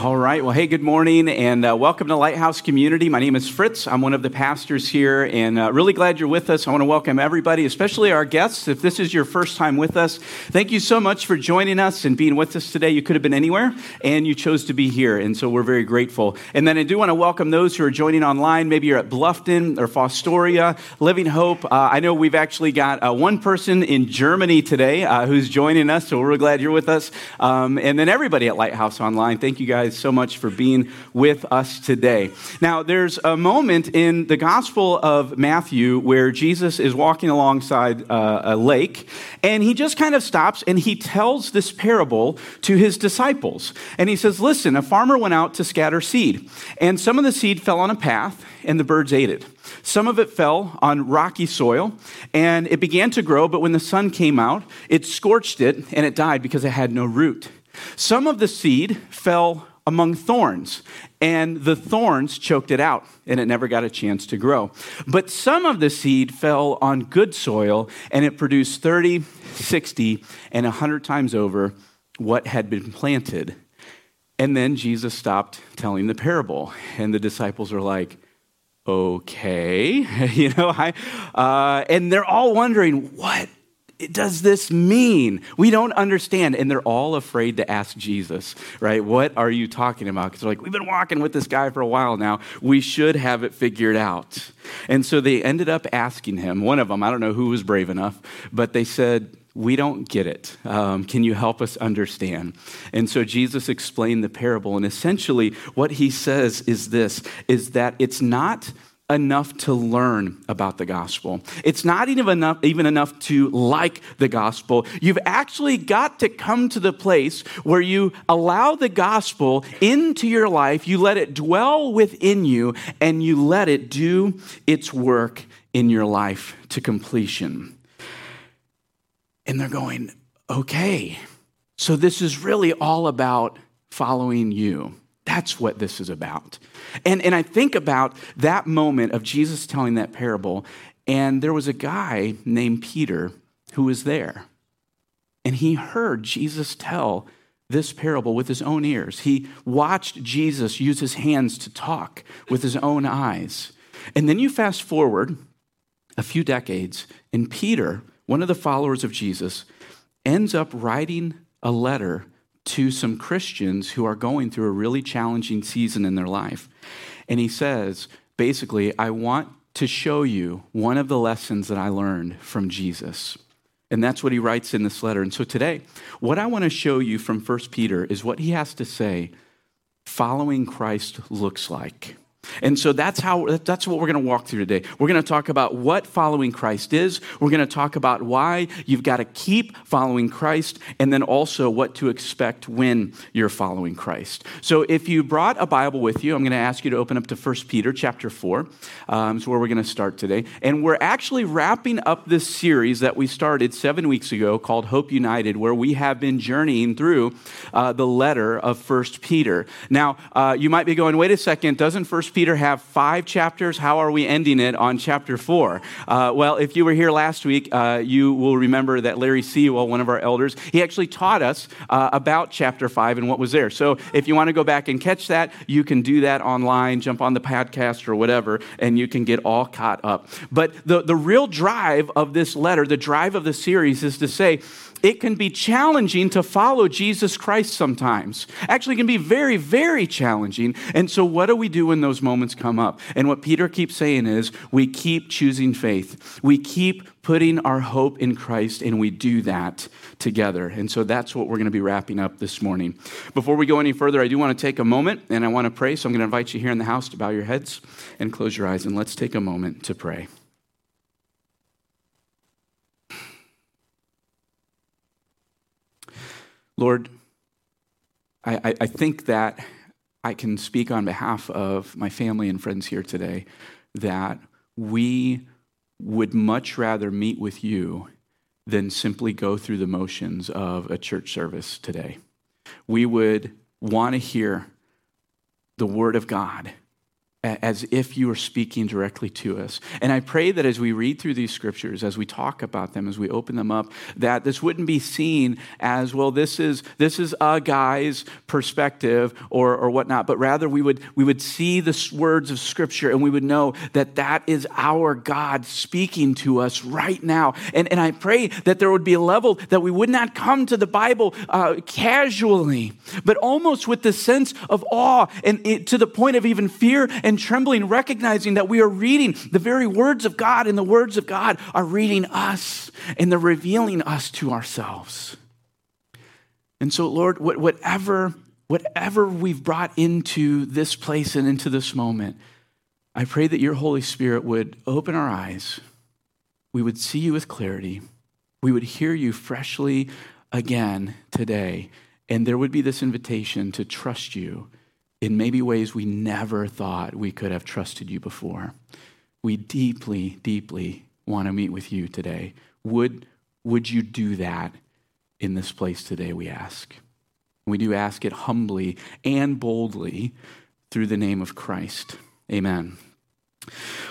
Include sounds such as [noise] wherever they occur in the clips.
All right. Well, hey, good morning and uh, welcome to Lighthouse Community. My name is Fritz. I'm one of the pastors here and uh, really glad you're with us. I want to welcome everybody, especially our guests. If this is your first time with us, thank you so much for joining us and being with us today. You could have been anywhere and you chose to be here. And so we're very grateful. And then I do want to welcome those who are joining online. Maybe you're at Bluffton or Fostoria, Living Hope. Uh, I know we've actually got uh, one person in Germany today uh, who's joining us. So we're glad you're with us. Um, and then everybody at Lighthouse Online, thank you guys so much for being with us today. Now, there's a moment in the Gospel of Matthew where Jesus is walking alongside uh, a lake, and he just kind of stops and he tells this parable to his disciples. And he says, Listen, a farmer went out to scatter seed, and some of the seed fell on a path, and the birds ate it. Some of it fell on rocky soil, and it began to grow, but when the sun came out, it scorched it, and it died because it had no root. Some of the seed fell among thorns, and the thorns choked it out, and it never got a chance to grow. But some of the seed fell on good soil, and it produced 30, 60, and 100 times over what had been planted. And then Jesus stopped telling the parable, and the disciples are like, okay, [laughs] you know, I, uh, and they're all wondering, what does this mean? We don't understand. And they're all afraid to ask Jesus, right? What are you talking about? Because they're like, we've been walking with this guy for a while now. We should have it figured out. And so they ended up asking him, one of them, I don't know who was brave enough, but they said, we don't get it. Um, can you help us understand? And so Jesus explained the parable. And essentially, what he says is this is that it's not enough to learn about the gospel. It's not even enough, even enough to like the gospel. You've actually got to come to the place where you allow the gospel into your life, you let it dwell within you, and you let it do its work in your life to completion. And they're going, okay, so this is really all about following you. That's what this is about. And, and I think about that moment of Jesus telling that parable, and there was a guy named Peter who was there. And he heard Jesus tell this parable with his own ears. He watched Jesus use his hands to talk with his own eyes. And then you fast forward a few decades, and Peter, one of the followers of Jesus, ends up writing a letter to some Christians who are going through a really challenging season in their life. And he says, basically, I want to show you one of the lessons that I learned from Jesus. And that's what he writes in this letter. And so today, what I want to show you from 1 Peter is what he has to say following Christ looks like. And so that's how that's what we're going to walk through today. We're going to talk about what following Christ is. We're going to talk about why you've got to keep following Christ and then also what to expect when you're following Christ. So if you brought a Bible with you, I'm going to ask you to open up to 1 Peter chapter 4. Um, where we're going to start today. And we're actually wrapping up this series that we started 7 weeks ago called Hope United where we have been journeying through uh, the letter of 1 Peter. Now, uh, you might be going, "Wait a second, doesn't 1 Peter have five chapters? How are we ending it on chapter four? Uh, well, if you were here last week, uh, you will remember that Larry Sewell, one of our elders, he actually taught us uh, about chapter five and what was there. So if you want to go back and catch that, you can do that online, jump on the podcast or whatever, and you can get all caught up. But the, the real drive of this letter, the drive of the series is to say, it can be challenging to follow Jesus Christ sometimes. Actually, it can be very, very challenging. And so, what do we do when those moments come up? And what Peter keeps saying is we keep choosing faith, we keep putting our hope in Christ, and we do that together. And so, that's what we're going to be wrapping up this morning. Before we go any further, I do want to take a moment and I want to pray. So, I'm going to invite you here in the house to bow your heads and close your eyes, and let's take a moment to pray. Lord, I, I, think that I can speak on behalf of my family and friends here today that we would much rather meet with you than simply go through the motions of a church service today. We would want to hear the Word of God as if you are speaking directly to us. And I pray that as we read through these scriptures, as we talk about them, as we open them up, that this wouldn't be seen as, well, this is this is a guy's perspective or, or whatnot, but rather we would we would see the words of scripture and we would know that that is our God speaking to us right now. And, and I pray that there would be a level that we would not come to the Bible uh, casually, but almost with the sense of awe and it, to the point of even fear and trembling, recognizing that we are reading the very words of God, and the words of God are reading us, and they're revealing us to ourselves. And so, Lord, whatever, whatever we've brought into this place and into this moment, I pray that your Holy Spirit would open our eyes. We would see you with clarity. We would hear you freshly again today. And there would be this invitation to trust you in maybe ways we never thought we could have trusted you before. We deeply, deeply want to meet with you today. Would, would you do that in this place today, we ask? We do ask it humbly and boldly through the name of Christ. Amen.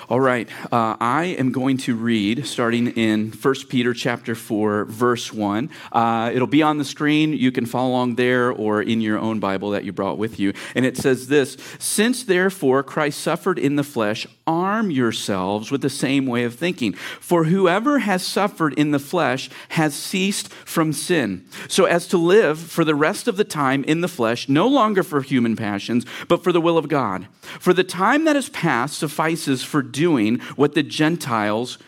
All right, uh, I am going to read starting in 1 Peter chapter 4, verse 1. Uh, it'll be on the screen. You can follow along there or in your own Bible that you brought with you. And it says this Since therefore Christ suffered in the flesh, arm yourselves with the same way of thinking. For whoever has suffered in the flesh has ceased from sin, so as to live for the rest of the time in the flesh, no longer for human passions, but for the will of God. For the time that has passed suffices for doing what the Gentiles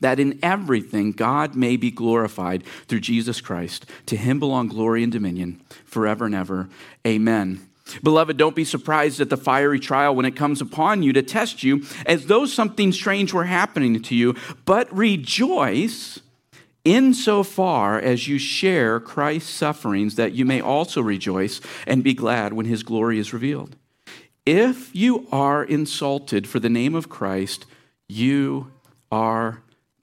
that in everything God may be glorified through Jesus Christ. To him belong glory and dominion forever and ever. Amen. Beloved, don't be surprised at the fiery trial when it comes upon you to test you as though something strange were happening to you, but rejoice insofar as you share Christ's sufferings, that you may also rejoice and be glad when his glory is revealed. If you are insulted for the name of Christ, you are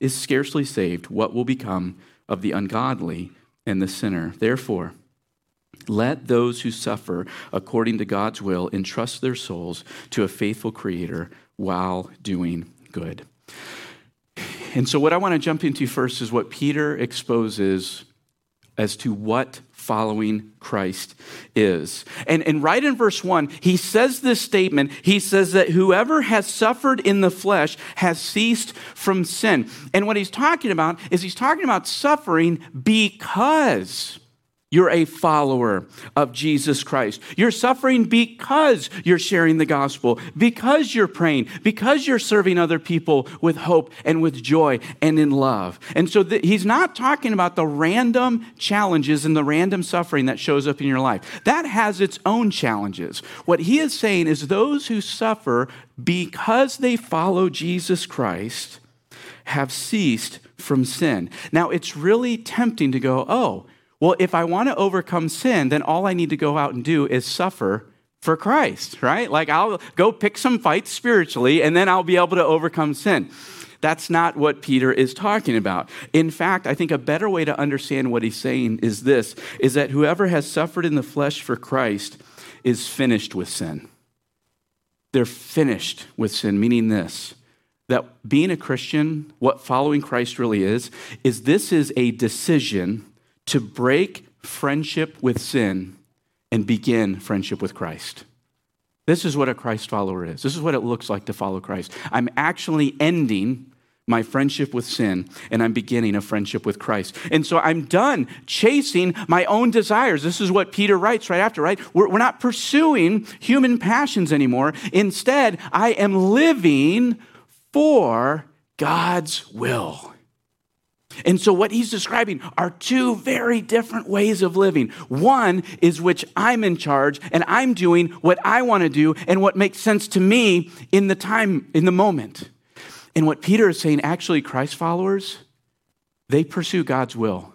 is scarcely saved, what will become of the ungodly and the sinner? Therefore, let those who suffer according to God's will entrust their souls to a faithful Creator while doing good. And so, what I want to jump into first is what Peter exposes as to what following Christ is. And, and right in verse 1, he says this statement. He says that whoever has suffered in the flesh has ceased from sin. And what he's talking about is he's talking about suffering because you're a follower of Jesus Christ. You're suffering because you're sharing the gospel, because you're praying, because you're serving other people with hope and with joy and in love. And so th- he's not talking about the random challenges and the random suffering that shows up in your life. That has its own challenges. What he is saying is those who suffer because they follow Jesus Christ have ceased from sin. Now, it's really tempting to go, oh, Well, if I want to overcome sin, then all I need to go out and do is suffer for Christ, right? Like I'll go pick some fights spiritually and then I'll be able to overcome sin. That's not what Peter is talking about. In fact, I think a better way to understand what he's saying is this is that whoever has suffered in the flesh for Christ is finished with sin. They're finished with sin, meaning this that being a Christian, what following Christ really is, is this is a decision to break friendship with sin and begin friendship with Christ. This is what a Christ follower is. This is what it looks like to follow Christ. I'm actually ending my friendship with sin and I'm beginning a friendship with Christ. And so I'm done chasing my own desires. This is what Peter writes right after, right? We're, we're not pursuing human passions anymore. Instead, I am living for God's will. And so, what he's describing are two very different ways of living. One is which I'm in charge and I'm doing what I want to do and what makes sense to me in the time, in the moment. And what Peter is saying, actually, Christ followers, they pursue God's will,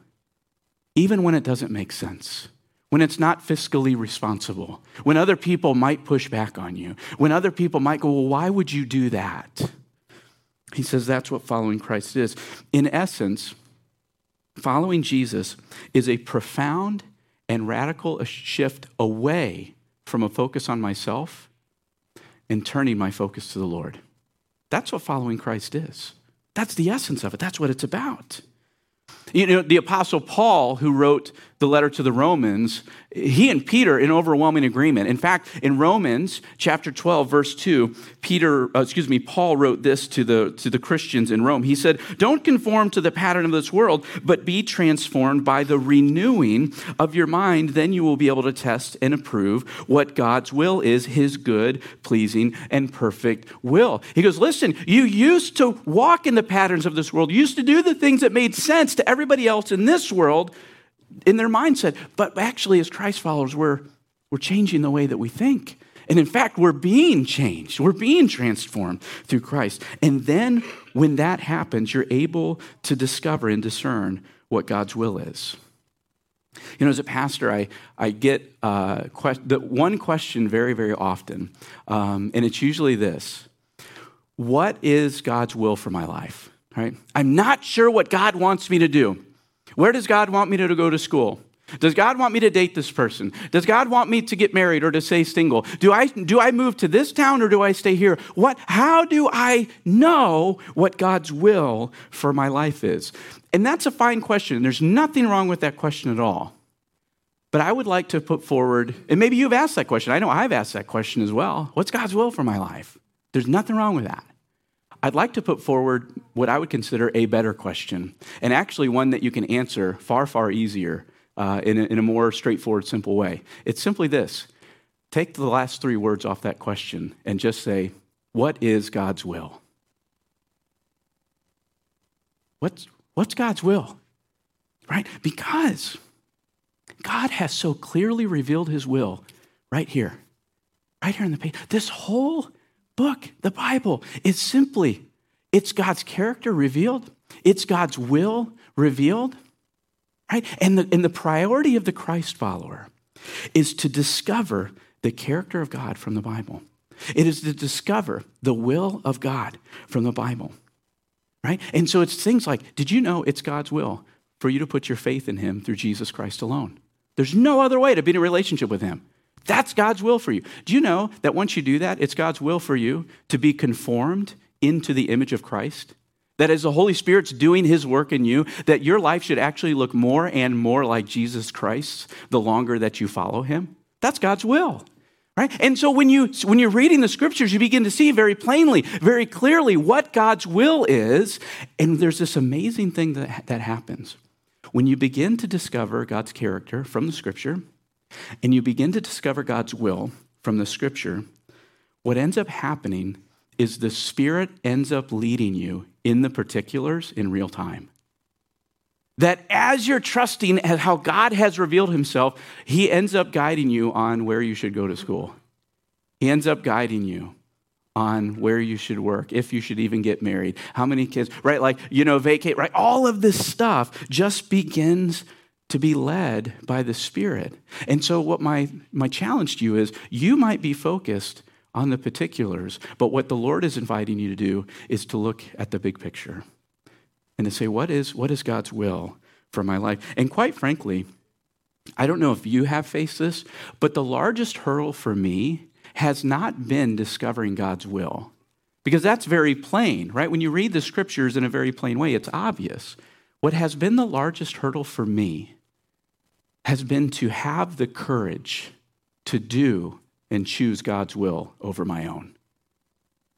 even when it doesn't make sense, when it's not fiscally responsible, when other people might push back on you, when other people might go, Well, why would you do that? He says that's what following Christ is. In essence, following Jesus is a profound and radical shift away from a focus on myself and turning my focus to the Lord. That's what following Christ is. That's the essence of it. That's what it's about. You know, the Apostle Paul, who wrote the letter to the Romans, he and Peter in overwhelming agreement. In fact, in Romans chapter 12, verse 2, Peter, uh, excuse me, Paul wrote this to the, to the Christians in Rome. He said, Don't conform to the pattern of this world, but be transformed by the renewing of your mind. Then you will be able to test and approve what God's will is, his good, pleasing, and perfect will. He goes, Listen, you used to walk in the patterns of this world, you used to do the things that made sense to everybody else in this world in their mindset. But actually, as Christ followers, we're, we're changing the way that we think. And in fact, we're being changed. We're being transformed through Christ. And then when that happens, you're able to discover and discern what God's will is. You know, as a pastor, I, I get uh, que- the one question very, very often, um, and it's usually this What is God's will for my life? Right? I'm not sure what God wants me to do. Where does God want me to go to school? Does God want me to date this person? Does God want me to get married or to stay single? Do I, do I move to this town or do I stay here? What, how do I know what God's will for my life is? And that's a fine question. There's nothing wrong with that question at all. But I would like to put forward, and maybe you've asked that question. I know I've asked that question as well. What's God's will for my life? There's nothing wrong with that. I'd like to put forward what I would consider a better question, and actually one that you can answer far, far easier uh, in, a, in a more straightforward, simple way. It's simply this take the last three words off that question and just say, What is God's will? What's, what's God's will? Right? Because God has so clearly revealed his will right here, right here in the page. This whole book, the Bible, is simply it's God's character revealed, it's God's will revealed, right? And the, and the priority of the Christ follower is to discover the character of God from the Bible. It is to discover the will of God from the Bible, right? And so it's things like did you know it's God's will for you to put your faith in Him through Jesus Christ alone? There's no other way to be in a relationship with Him. That's God's will for you. Do you know that once you do that, it's God's will for you to be conformed into the image of Christ? That as the Holy Spirit's doing his work in you, that your life should actually look more and more like Jesus Christ the longer that you follow him? That's God's will. Right? And so when you when you're reading the scriptures, you begin to see very plainly, very clearly what God's will is. And there's this amazing thing that, that happens. When you begin to discover God's character from the scripture, and you begin to discover God's will from the scripture, what ends up happening is the Spirit ends up leading you in the particulars in real time. That as you're trusting at how God has revealed himself, he ends up guiding you on where you should go to school. He ends up guiding you on where you should work, if you should even get married, how many kids, right? Like, you know, vacate, right? All of this stuff just begins to be led by the Spirit. And so, what my, my challenge to you is you might be focused on the particulars, but what the Lord is inviting you to do is to look at the big picture and to say, what is, what is God's will for my life? And quite frankly, I don't know if you have faced this, but the largest hurdle for me has not been discovering God's will. Because that's very plain, right? When you read the scriptures in a very plain way, it's obvious. What has been the largest hurdle for me has been to have the courage to do and choose God's will over my own.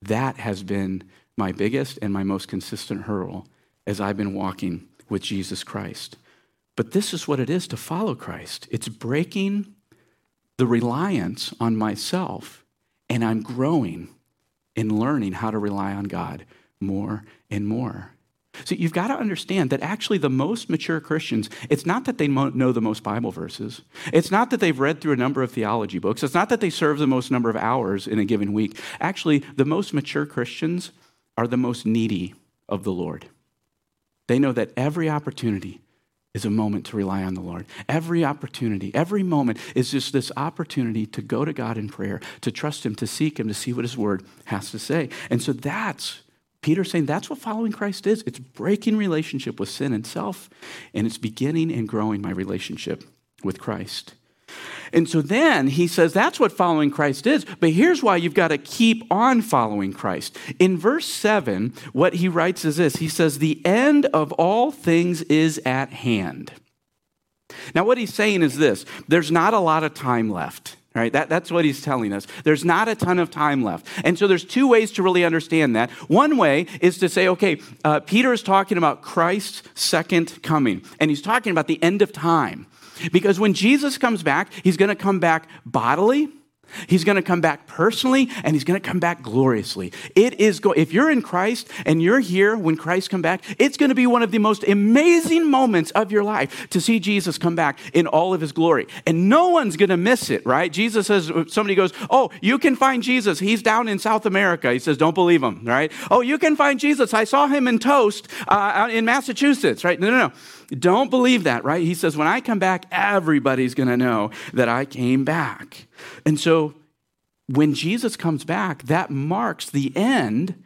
That has been my biggest and my most consistent hurdle as I've been walking with Jesus Christ. But this is what it is to follow Christ it's breaking the reliance on myself, and I'm growing in learning how to rely on God more and more. So you've got to understand that actually the most mature Christians, it's not that they know the most Bible verses. It's not that they've read through a number of theology books. It's not that they serve the most number of hours in a given week. Actually, the most mature Christians are the most needy of the Lord. They know that every opportunity is a moment to rely on the Lord. Every opportunity, every moment is just this opportunity to go to God in prayer, to trust Him, to seek Him, to see what His Word has to say. And so that's Peter's saying that's what following Christ is. It's breaking relationship with sin and self, and it's beginning and growing my relationship with Christ. And so then he says that's what following Christ is. But here's why you've got to keep on following Christ. In verse 7, what he writes is this He says, The end of all things is at hand. Now, what he's saying is this there's not a lot of time left. Right? That, that's what he's telling us. There's not a ton of time left. And so there's two ways to really understand that. One way is to say, okay, uh, Peter is talking about Christ's second coming, and he's talking about the end of time. Because when Jesus comes back, he's going to come back bodily. He's going to come back personally and he's going to come back gloriously. It is go- if you're in Christ and you're here when Christ come back, it's going to be one of the most amazing moments of your life to see Jesus come back in all of his glory. And no one's going to miss it, right? Jesus says somebody goes, "Oh, you can find Jesus. He's down in South America." He says, "Don't believe him," right? "Oh, you can find Jesus. I saw him in Toast uh, in Massachusetts," right? No, no, no. Don't believe that, right? He says, when I come back, everybody's going to know that I came back. And so when Jesus comes back, that marks the end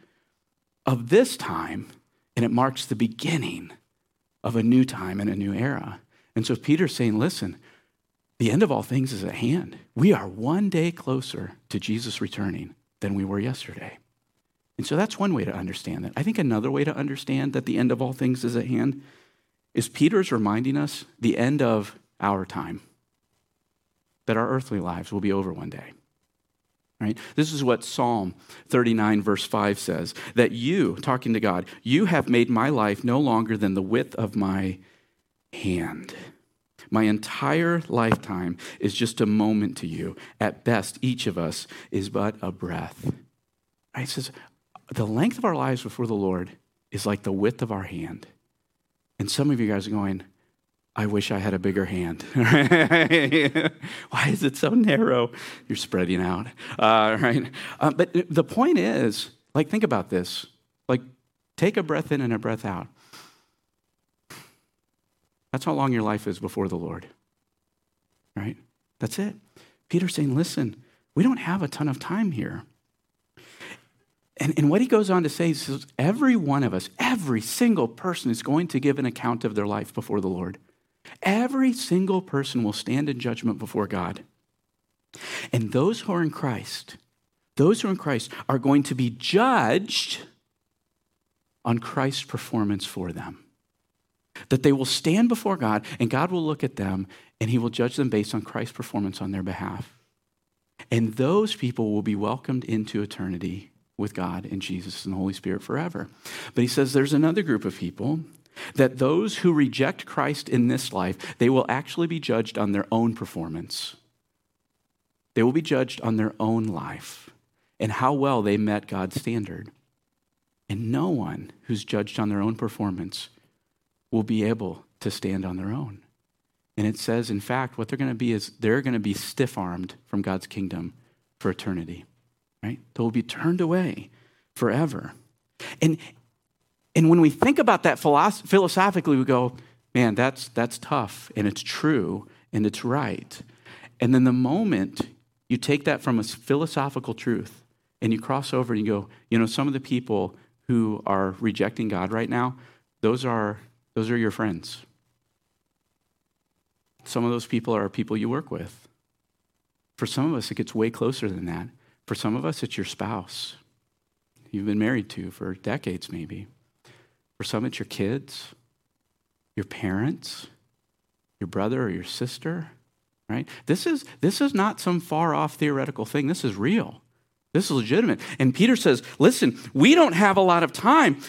of this time, and it marks the beginning of a new time and a new era. And so Peter's saying, listen, the end of all things is at hand. We are one day closer to Jesus returning than we were yesterday. And so that's one way to understand that. I think another way to understand that the end of all things is at hand is Peter's reminding us the end of our time, that our earthly lives will be over one day. Right? This is what Psalm 39, verse 5 says that you, talking to God, you have made my life no longer than the width of my hand. My entire lifetime is just a moment to you. At best, each of us is but a breath. Right? It says, the length of our lives before the Lord is like the width of our hand. And some of you guys are going, I wish I had a bigger hand. [laughs] Why is it so narrow? You're spreading out, uh, right? Uh, but the point is, like, think about this. Like, take a breath in and a breath out. That's how long your life is before the Lord, right? That's it. Peter's saying, listen, we don't have a ton of time here. And, and what he goes on to say is every one of us, every single person is going to give an account of their life before the Lord. Every single person will stand in judgment before God. And those who are in Christ, those who are in Christ are going to be judged on Christ's performance for them. That they will stand before God and God will look at them and he will judge them based on Christ's performance on their behalf. And those people will be welcomed into eternity with God and Jesus and the Holy Spirit forever. But he says there's another group of people that those who reject Christ in this life, they will actually be judged on their own performance. They will be judged on their own life and how well they met God's standard. And no one who's judged on their own performance will be able to stand on their own. And it says, in fact, what they're going to be is they're going to be stiff armed from God's kingdom for eternity right? They will be turned away forever. And, and when we think about that philosophically, we go, man, that's, that's tough and it's true and it's right. And then the moment you take that from a philosophical truth and you cross over and you go, you know, some of the people who are rejecting God right now, those are, those are your friends. Some of those people are people you work with. For some of us, it gets way closer than that. For some of us, it's your spouse you've been married to for decades, maybe. For some, it's your kids, your parents, your brother or your sister, right? This is, this is not some far off theoretical thing. This is real. This is legitimate. And Peter says, listen, we don't have a lot of time.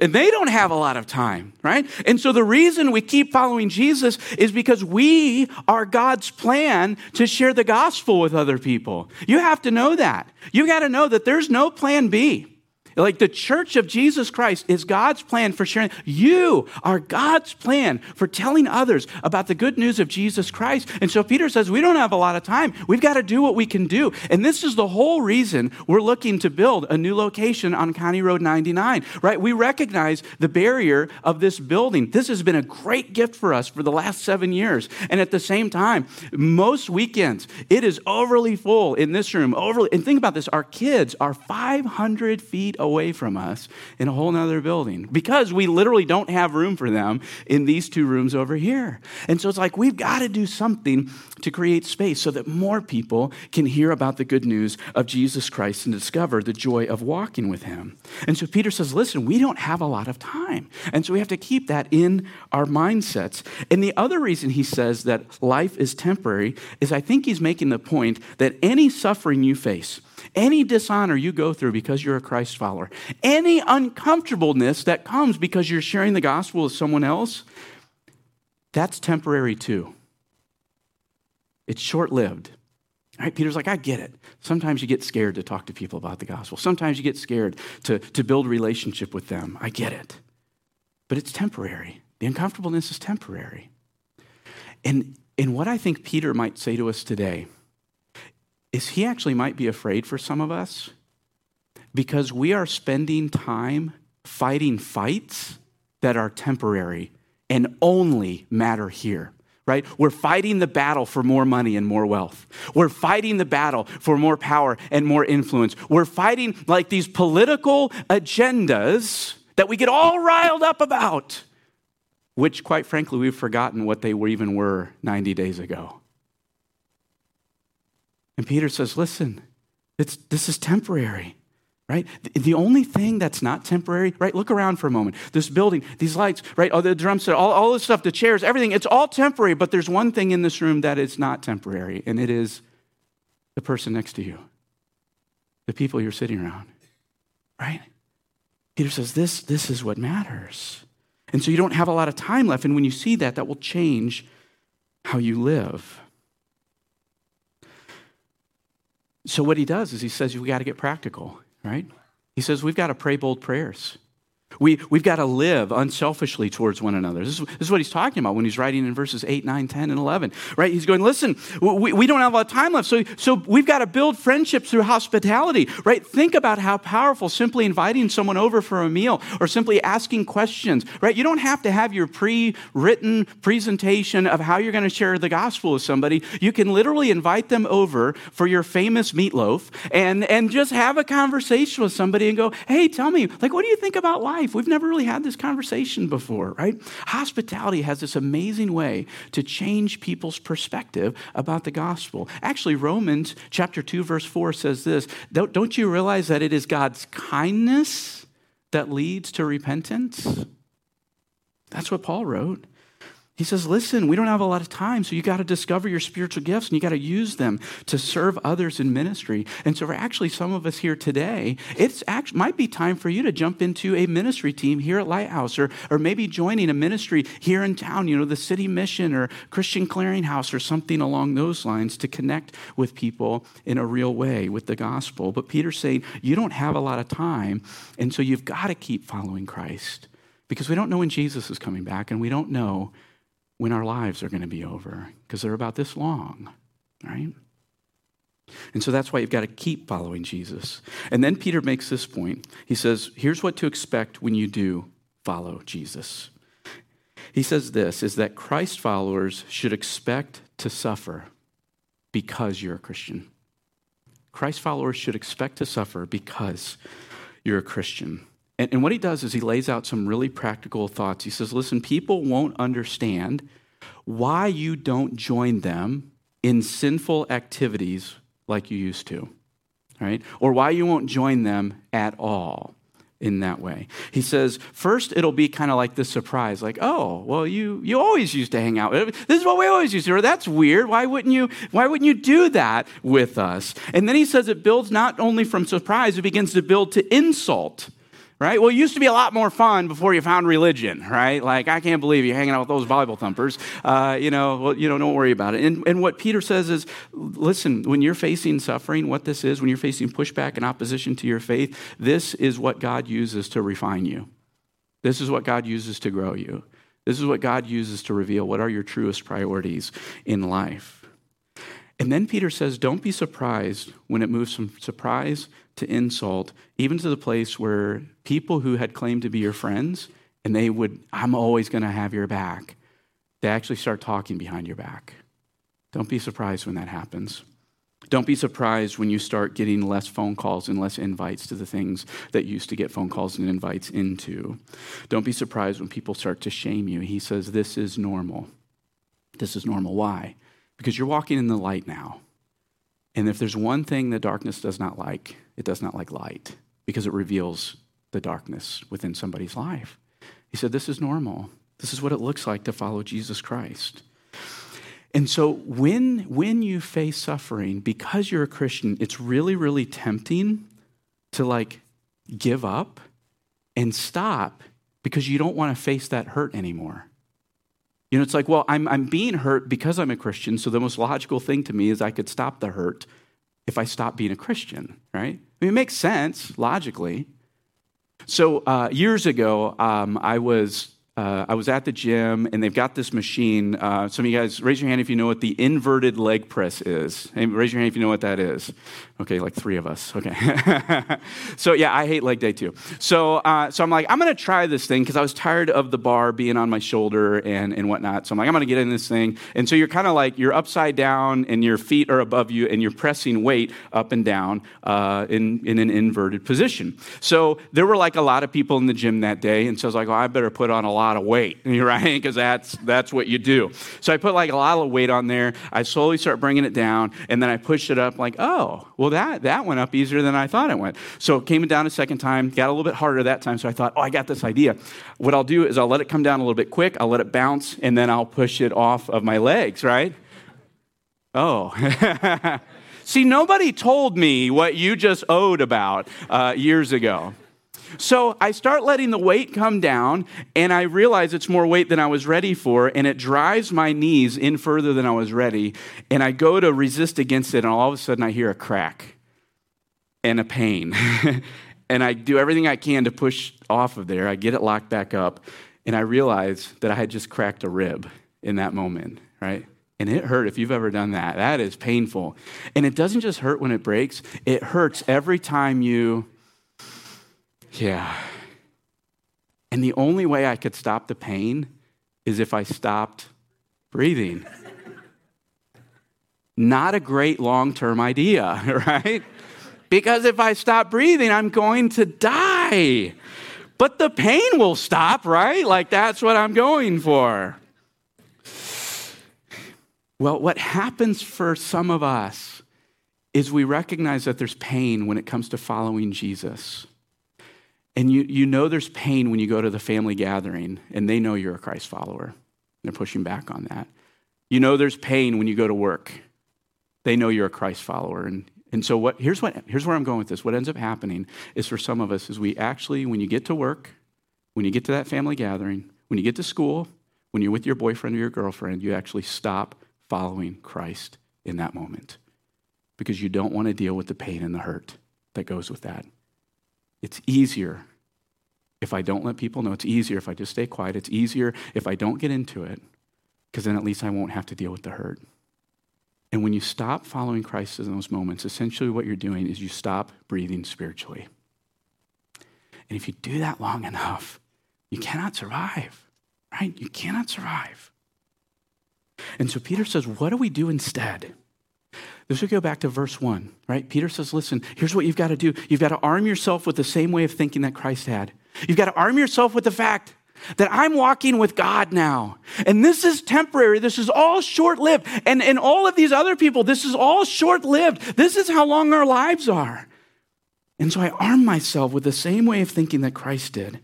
And they don't have a lot of time, right? And so the reason we keep following Jesus is because we are God's plan to share the gospel with other people. You have to know that. You got to know that there's no plan B. Like the church of Jesus Christ is God's plan for sharing. You are God's plan for telling others about the good news of Jesus Christ. And so Peter says, we don't have a lot of time. We've got to do what we can do. And this is the whole reason we're looking to build a new location on County Road 99, right? We recognize the barrier of this building. This has been a great gift for us for the last seven years. And at the same time, most weekends, it is overly full in this room. Overly, and think about this our kids are 500 feet away from us in a whole nother building because we literally don't have room for them in these two rooms over here. And so it's like we've got to do something to create space so that more people can hear about the good news of Jesus Christ and discover the joy of walking with him. And so Peter says, listen, we don't have a lot of time. And so we have to keep that in our mindsets. And the other reason he says that life is temporary is I think he's making the point that any suffering you face, any dishonor you go through because you're a Christ follower, any uncomfortableness that comes because you're sharing the gospel with someone else, that's temporary too. It's short lived. Right? Peter's like, I get it. Sometimes you get scared to talk to people about the gospel. Sometimes you get scared to, to build a relationship with them. I get it. But it's temporary. The uncomfortableness is temporary. And, and what I think Peter might say to us today is he actually might be afraid for some of us because we are spending time fighting fights that are temporary and only matter here right? We're fighting the battle for more money and more wealth. We're fighting the battle for more power and more influence. We're fighting like these political agendas that we get all riled up about, which, quite frankly, we've forgotten what they were, even were 90 days ago. And Peter says, listen, this is temporary, right? The only thing that's not temporary, right? Look around for a moment. This building, these lights, right? All the drum set, all, all this stuff, the chairs, everything, it's all temporary, but there's one thing in this room that is not temporary, and it is the person next to you, the people you're sitting around, right? Peter says, this, this is what matters. And so you don't have a lot of time left, and when you see that, that will change how you live. So, what he does is he says, we got to get practical, right? He says, we've got to pray bold prayers. We, we've got to live unselfishly towards one another. This is, this is, what he's talking about when he's writing in verses 8, 9, 10, and 11, right? He's going, listen, we, we don't have a lot of time left, so, so we've got to build friendships through hospitality, right? Think about how powerful simply inviting someone over for a meal or simply asking questions, right? You don't have to have your pre written presentation of how you're going to share the gospel with somebody. You can literally invite them over for your famous meatloaf and, and just have a conversation with somebody and go, hey, tell me, like, what do you think about life? Life. We've never really had this conversation before, right? Hospitality has this amazing way to change people's perspective about the gospel. Actually, Romans chapter 2, verse 4 says this Don't, don't you realize that it is God's kindness that leads to repentance? That's what Paul wrote. He says, listen, we don't have a lot of time, so you got to discover your spiritual gifts and you got to use them to serve others in ministry. And so, for actually some of us here today, it might be time for you to jump into a ministry team here at Lighthouse or, or maybe joining a ministry here in town, you know, the City Mission or Christian Clearinghouse or something along those lines to connect with people in a real way with the gospel. But Peter's saying, you don't have a lot of time, and so you've got to keep following Christ because we don't know when Jesus is coming back and we don't know when our lives are going to be over because they're about this long, right? And so that's why you've got to keep following Jesus. And then Peter makes this point. He says, here's what to expect when you do follow Jesus. He says this is that Christ followers should expect to suffer because you're a Christian. Christ followers should expect to suffer because you're a Christian. And, and what he does is he lays out some really practical thoughts. He says, listen, people won't understand why you don't join them in sinful activities like you used to, right? Or why you won't join them at all in that way. He says, first it'll be kind of like this surprise, like, oh, well, you you always used to hang out. This is what we always used to do. That's weird. Why wouldn't you why wouldn't you do that with us? And then he says it builds not only from surprise, it begins to build to insult right? Well, it used to be a lot more fun before you found religion, right? Like, I can't believe you're hanging out with those Bible thumpers. Uh, you know, well, you know, don't worry about it. And, and what Peter says is, listen, when you're facing suffering, what this is, when you're facing pushback and opposition to your faith, this is what God uses to refine you. This is what God uses to grow you. This is what God uses to reveal what are your truest priorities in life. And then Peter says, Don't be surprised when it moves from surprise to insult, even to the place where people who had claimed to be your friends and they would, I'm always going to have your back, they actually start talking behind your back. Don't be surprised when that happens. Don't be surprised when you start getting less phone calls and less invites to the things that used to get phone calls and invites into. Don't be surprised when people start to shame you. He says, This is normal. This is normal. Why? Because you're walking in the light now. And if there's one thing that darkness does not like, it does not like light because it reveals the darkness within somebody's life. He said, This is normal. This is what it looks like to follow Jesus Christ. And so when, when you face suffering, because you're a Christian, it's really, really tempting to like give up and stop because you don't want to face that hurt anymore. You know, it's like, well, I'm, I'm being hurt because I'm a Christian, so the most logical thing to me is I could stop the hurt if I stop being a Christian, right? I mean, it makes sense logically. So uh, years ago, um, I was uh, I was at the gym and they've got this machine. Uh, some of you guys, raise your hand if you know what the inverted leg press is. Hey, raise your hand if you know what that is. Okay, like three of us. Okay. [laughs] so yeah, I hate leg day too. So uh, so I'm like, I'm gonna try this thing because I was tired of the bar being on my shoulder and and whatnot. So I'm like, I'm gonna get in this thing. And so you're kind of like you're upside down and your feet are above you and you're pressing weight up and down uh, in in an inverted position. So there were like a lot of people in the gym that day, and so I was like, well, I better put on a lot lot of weight, [laughs] right? Because that's, that's what you do. So I put like a lot of weight on there. I slowly start bringing it down, and then I push it up like, oh, well, that, that went up easier than I thought it went. So it came down a second time, got a little bit harder that time. So I thought, oh, I got this idea. What I'll do is I'll let it come down a little bit quick, I'll let it bounce, and then I'll push it off of my legs, right? Oh. [laughs] See, nobody told me what you just owed about uh, years ago. So I start letting the weight come down, and I realize it's more weight than I was ready for, and it drives my knees in further than I was ready. And I go to resist against it, and all of a sudden I hear a crack and a pain. [laughs] and I do everything I can to push off of there. I get it locked back up, and I realize that I had just cracked a rib in that moment, right? And it hurt if you've ever done that. That is painful. And it doesn't just hurt when it breaks, it hurts every time you yeah. And the only way I could stop the pain is if I stopped breathing. Not a great long term idea, [laughs] right? Because if I stop breathing, I'm going to die. But the pain will stop, right? Like that's what I'm going for. Well, what happens for some of us is we recognize that there's pain when it comes to following Jesus. And you, you know there's pain when you go to the family gathering and they know you're a Christ follower. They're pushing back on that. You know there's pain when you go to work. They know you're a Christ follower. And, and so what, here's, what, here's where I'm going with this. What ends up happening is for some of us is we actually, when you get to work, when you get to that family gathering, when you get to school, when you're with your boyfriend or your girlfriend, you actually stop following Christ in that moment because you don't want to deal with the pain and the hurt that goes with that. It's easier if I don't let people know. It's easier if I just stay quiet. It's easier if I don't get into it, because then at least I won't have to deal with the hurt. And when you stop following Christ in those moments, essentially what you're doing is you stop breathing spiritually. And if you do that long enough, you cannot survive, right? You cannot survive. And so Peter says, What do we do instead? This would go back to verse one, right? Peter says, Listen, here's what you've got to do. You've got to arm yourself with the same way of thinking that Christ had. You've got to arm yourself with the fact that I'm walking with God now. And this is temporary. This is all short lived. And, and all of these other people, this is all short lived. This is how long our lives are. And so I arm myself with the same way of thinking that Christ did.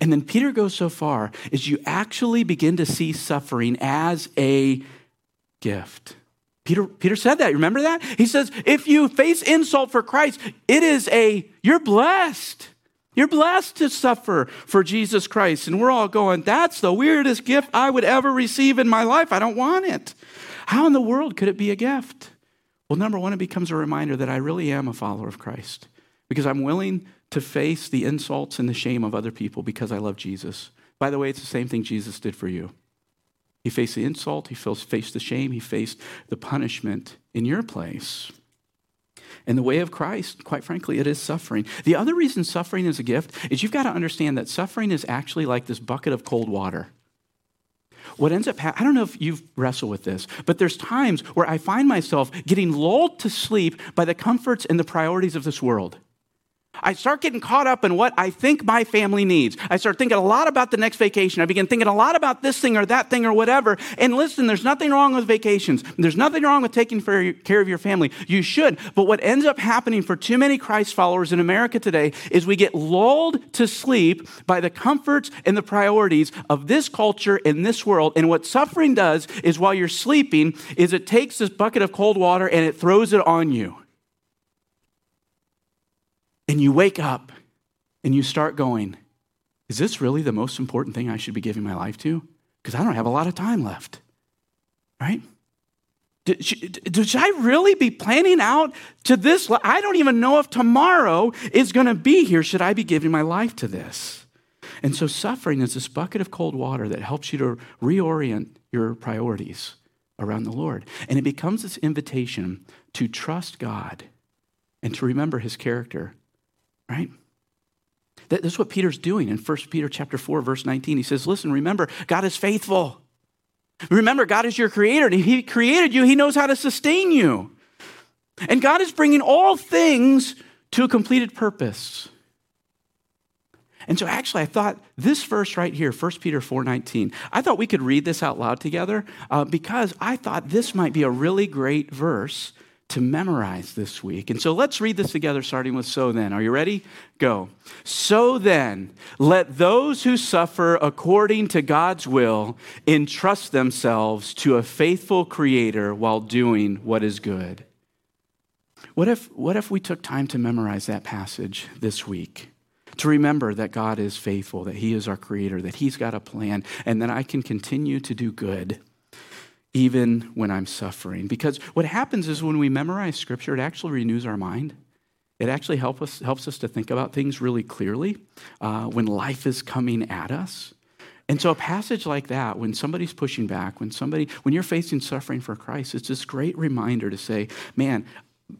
And then Peter goes so far as you actually begin to see suffering as a gift. Peter, Peter said that. You remember that? He says, if you face insult for Christ, it is a, you're blessed. You're blessed to suffer for Jesus Christ. And we're all going, that's the weirdest gift I would ever receive in my life. I don't want it. How in the world could it be a gift? Well, number one, it becomes a reminder that I really am a follower of Christ because I'm willing to face the insults and the shame of other people because I love Jesus. By the way, it's the same thing Jesus did for you. He faced the insult, he faced the shame, he faced the punishment in your place. And the way of Christ, quite frankly, it is suffering. The other reason suffering is a gift is you've got to understand that suffering is actually like this bucket of cold water. What ends up happening, I don't know if you've wrestled with this, but there's times where I find myself getting lulled to sleep by the comforts and the priorities of this world. I start getting caught up in what I think my family needs. I start thinking a lot about the next vacation. I begin thinking a lot about this thing or that thing or whatever. And listen, there's nothing wrong with vacations. There's nothing wrong with taking care of your family. You should. But what ends up happening for too many Christ followers in America today is we get lulled to sleep by the comforts and the priorities of this culture in this world. And what suffering does is while you're sleeping is it takes this bucket of cold water and it throws it on you and you wake up and you start going, Is this really the most important thing I should be giving my life to? Because I don't have a lot of time left, right? Should I really be planning out to this? I don't even know if tomorrow is going to be here. Should I be giving my life to this? And so, suffering is this bucket of cold water that helps you to reorient your priorities around the Lord. And it becomes this invitation to trust God and to remember his character right? This is what Peter's doing in 1 Peter chapter 4, verse 19. He says, Listen, remember, God is faithful. Remember, God is your creator, and He created you, He knows how to sustain you. And God is bringing all things to a completed purpose. And so actually I thought this verse right here, 1 Peter 4:19, I thought we could read this out loud together uh, because I thought this might be a really great verse to memorize this week. And so let's read this together, starting with so then. Are you ready? Go. So then, let those who suffer according to God's will entrust themselves to a faithful Creator while doing what is good. What if, what if we took time to memorize that passage this week? To remember that God is faithful, that He is our Creator, that He's got a plan, and that I can continue to do good even when I'm suffering. Because what happens is when we memorize scripture, it actually renews our mind. It actually help us, helps us to think about things really clearly uh, when life is coming at us. And so, a passage like that, when somebody's pushing back, when somebody, when you're facing suffering for Christ, it's this great reminder to say, man,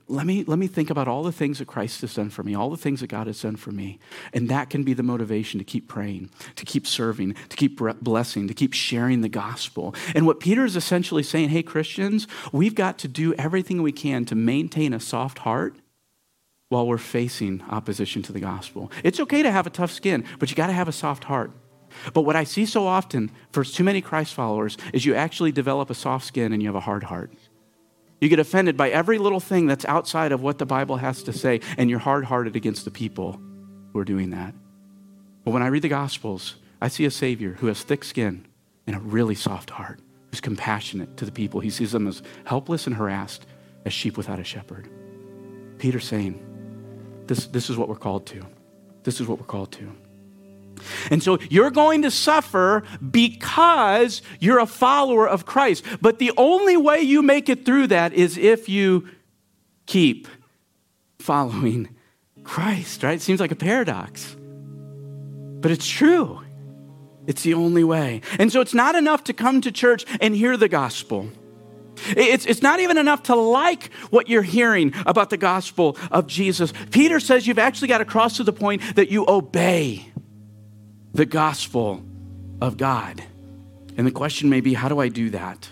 let me, let me think about all the things that Christ has done for me, all the things that God has done for me. And that can be the motivation to keep praying, to keep serving, to keep blessing, to keep sharing the gospel. And what Peter is essentially saying hey, Christians, we've got to do everything we can to maintain a soft heart while we're facing opposition to the gospel. It's okay to have a tough skin, but you got to have a soft heart. But what I see so often for too many Christ followers is you actually develop a soft skin and you have a hard heart. You get offended by every little thing that's outside of what the Bible has to say, and you're hard hearted against the people who are doing that. But when I read the Gospels, I see a Savior who has thick skin and a really soft heart, who's compassionate to the people. He sees them as helpless and harassed, as sheep without a shepherd. Peter's saying, this, this is what we're called to. This is what we're called to. And so you're going to suffer because you're a follower of Christ. But the only way you make it through that is if you keep following Christ, right? It seems like a paradox, but it's true. It's the only way. And so it's not enough to come to church and hear the gospel. It's, it's not even enough to like what you're hearing about the gospel of Jesus. Peter says you've actually got to cross to the point that you obey the gospel of God. And the question may be, how do I do that?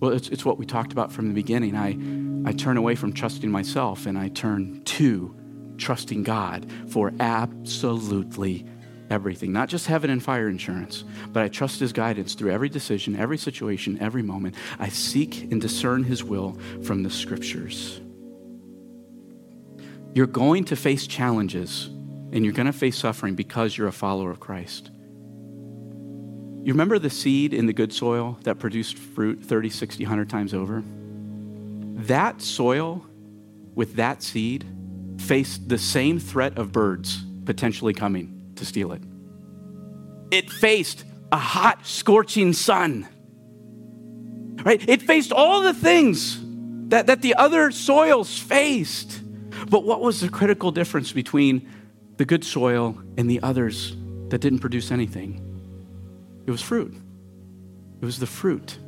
Well, it's, it's what we talked about from the beginning. I, I turn away from trusting myself and I turn to trusting God for absolutely everything, not just heaven and fire insurance, but I trust His guidance through every decision, every situation, every moment. I seek and discern His will from the scriptures. You're going to face challenges and you're going to face suffering because you're a follower of Christ. You remember the seed in the good soil that produced fruit 30, 60, 100 times over? That soil with that seed faced the same threat of birds potentially coming to steal it. It faced a hot, scorching sun. Right? It faced all the things that, that the other soils faced. But what was the critical difference between the good soil and the others that didn't produce anything? It was fruit. It was the fruit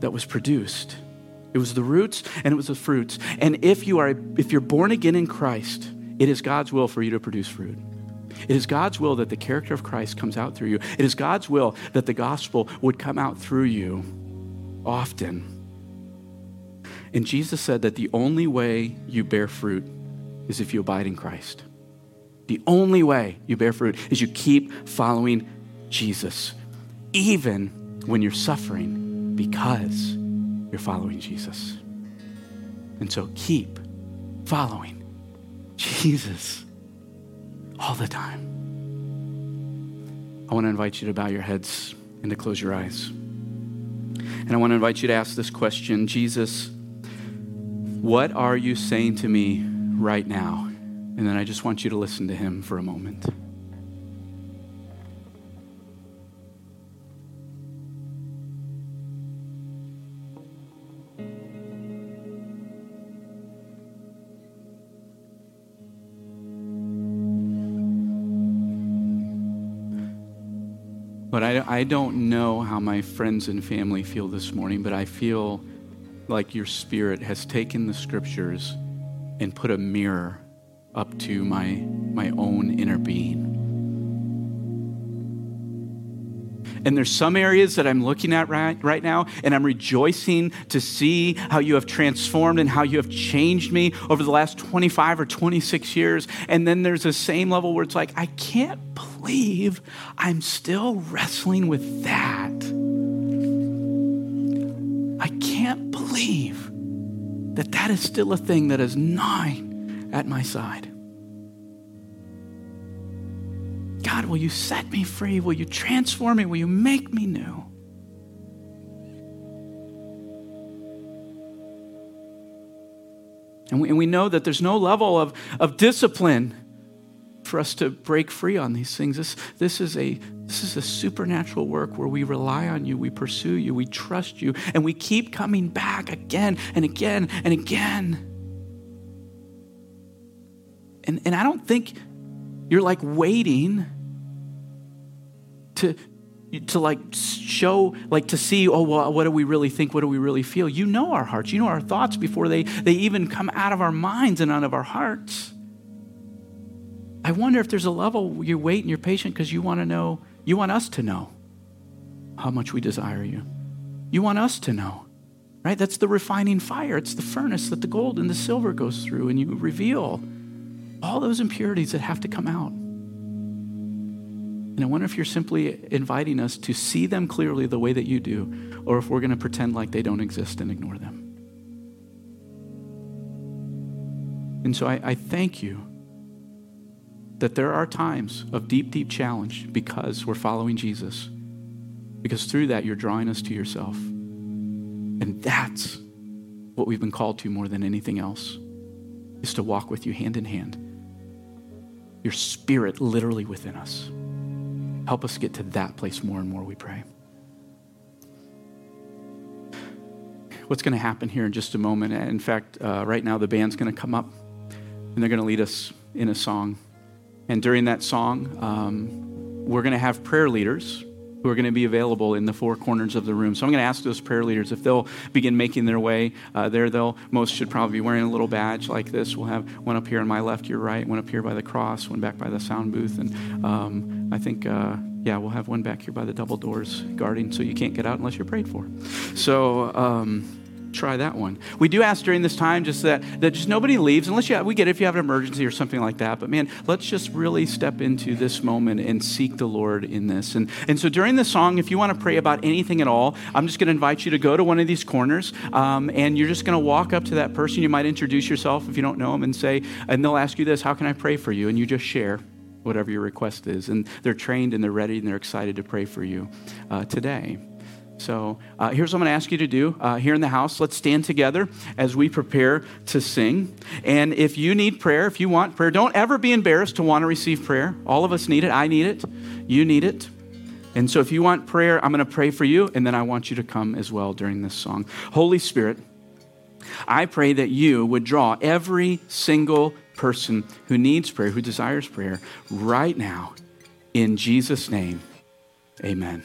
that was produced. It was the roots and it was the fruits. And if you are if you're born again in Christ, it is God's will for you to produce fruit. It is God's will that the character of Christ comes out through you. It is God's will that the gospel would come out through you often. And Jesus said that the only way you bear fruit is if you abide in Christ. The only way you bear fruit is you keep following Jesus, even when you're suffering because you're following Jesus. And so keep following Jesus all the time. I want to invite you to bow your heads and to close your eyes. And I want to invite you to ask this question Jesus, what are you saying to me right now? And then I just want you to listen to him for a moment. But I, I don't know how my friends and family feel this morning, but I feel like your spirit has taken the scriptures and put a mirror up to my, my own inner being. And there's some areas that I'm looking at right, right now, and I'm rejoicing to see how you have transformed and how you have changed me over the last 25 or 26 years. And then there's the same level where it's like, I can't believe I'm still wrestling with that. I can't believe that that is still a thing that is gnawing at my side. God, will you set me free? Will you transform me? Will you make me new? And we, and we know that there's no level of, of discipline for us to break free on these things. This, this, is a, this is a supernatural work where we rely on you, we pursue you, we trust you, and we keep coming back again and again and again. And, and I don't think you're like waiting to, to like show like to see oh well, what do we really think? What do we really feel? You know our hearts. You know our thoughts before they they even come out of our minds and out of our hearts. I wonder if there's a level you wait and you're patient because you want to know you want us to know how much we desire you. You want us to know right? That's the refining fire. It's the furnace that the gold and the silver goes through and you reveal all those impurities that have to come out. And I wonder if you're simply inviting us to see them clearly the way that you do, or if we're going to pretend like they don't exist and ignore them. And so I, I thank you that there are times of deep, deep challenge because we're following Jesus. Because through that, you're drawing us to yourself. And that's what we've been called to more than anything else, is to walk with you hand in hand your spirit literally within us. Help us get to that place more and more, we pray. What's going to happen here in just a moment? In fact, uh, right now the band's going to come up and they're going to lead us in a song. And during that song, um, we're going to have prayer leaders who are going to be available in the four corners of the room. So I'm going to ask those prayer leaders if they'll begin making their way uh, there. They'll most should probably be wearing a little badge like this. We'll have one up here on my left, your right, one up here by the cross, one back by the sound booth, and um, I think uh, Yeah, we'll have one back here by the double doors guarding so you can't get out unless you're prayed for. So, um, try that one. We do ask during this time just that, that just nobody leaves unless you have, we get it if you have an emergency or something like that. But man, let's just really step into this moment and seek the Lord in this. And, and so during the song, if you want to pray about anything at all, I'm just going to invite you to go to one of these corners um, and you're just going to walk up to that person. You might introduce yourself if you don't know them and say, and they'll ask you this, how can I pray for you? And you just share whatever your request is. And they're trained and they're ready and they're excited to pray for you uh, today. So uh, here's what I'm going to ask you to do uh, here in the house. Let's stand together as we prepare to sing. And if you need prayer, if you want prayer, don't ever be embarrassed to want to receive prayer. All of us need it. I need it. You need it. And so if you want prayer, I'm going to pray for you, and then I want you to come as well during this song. Holy Spirit, I pray that you would draw every single person who needs prayer, who desires prayer, right now. In Jesus' name, amen.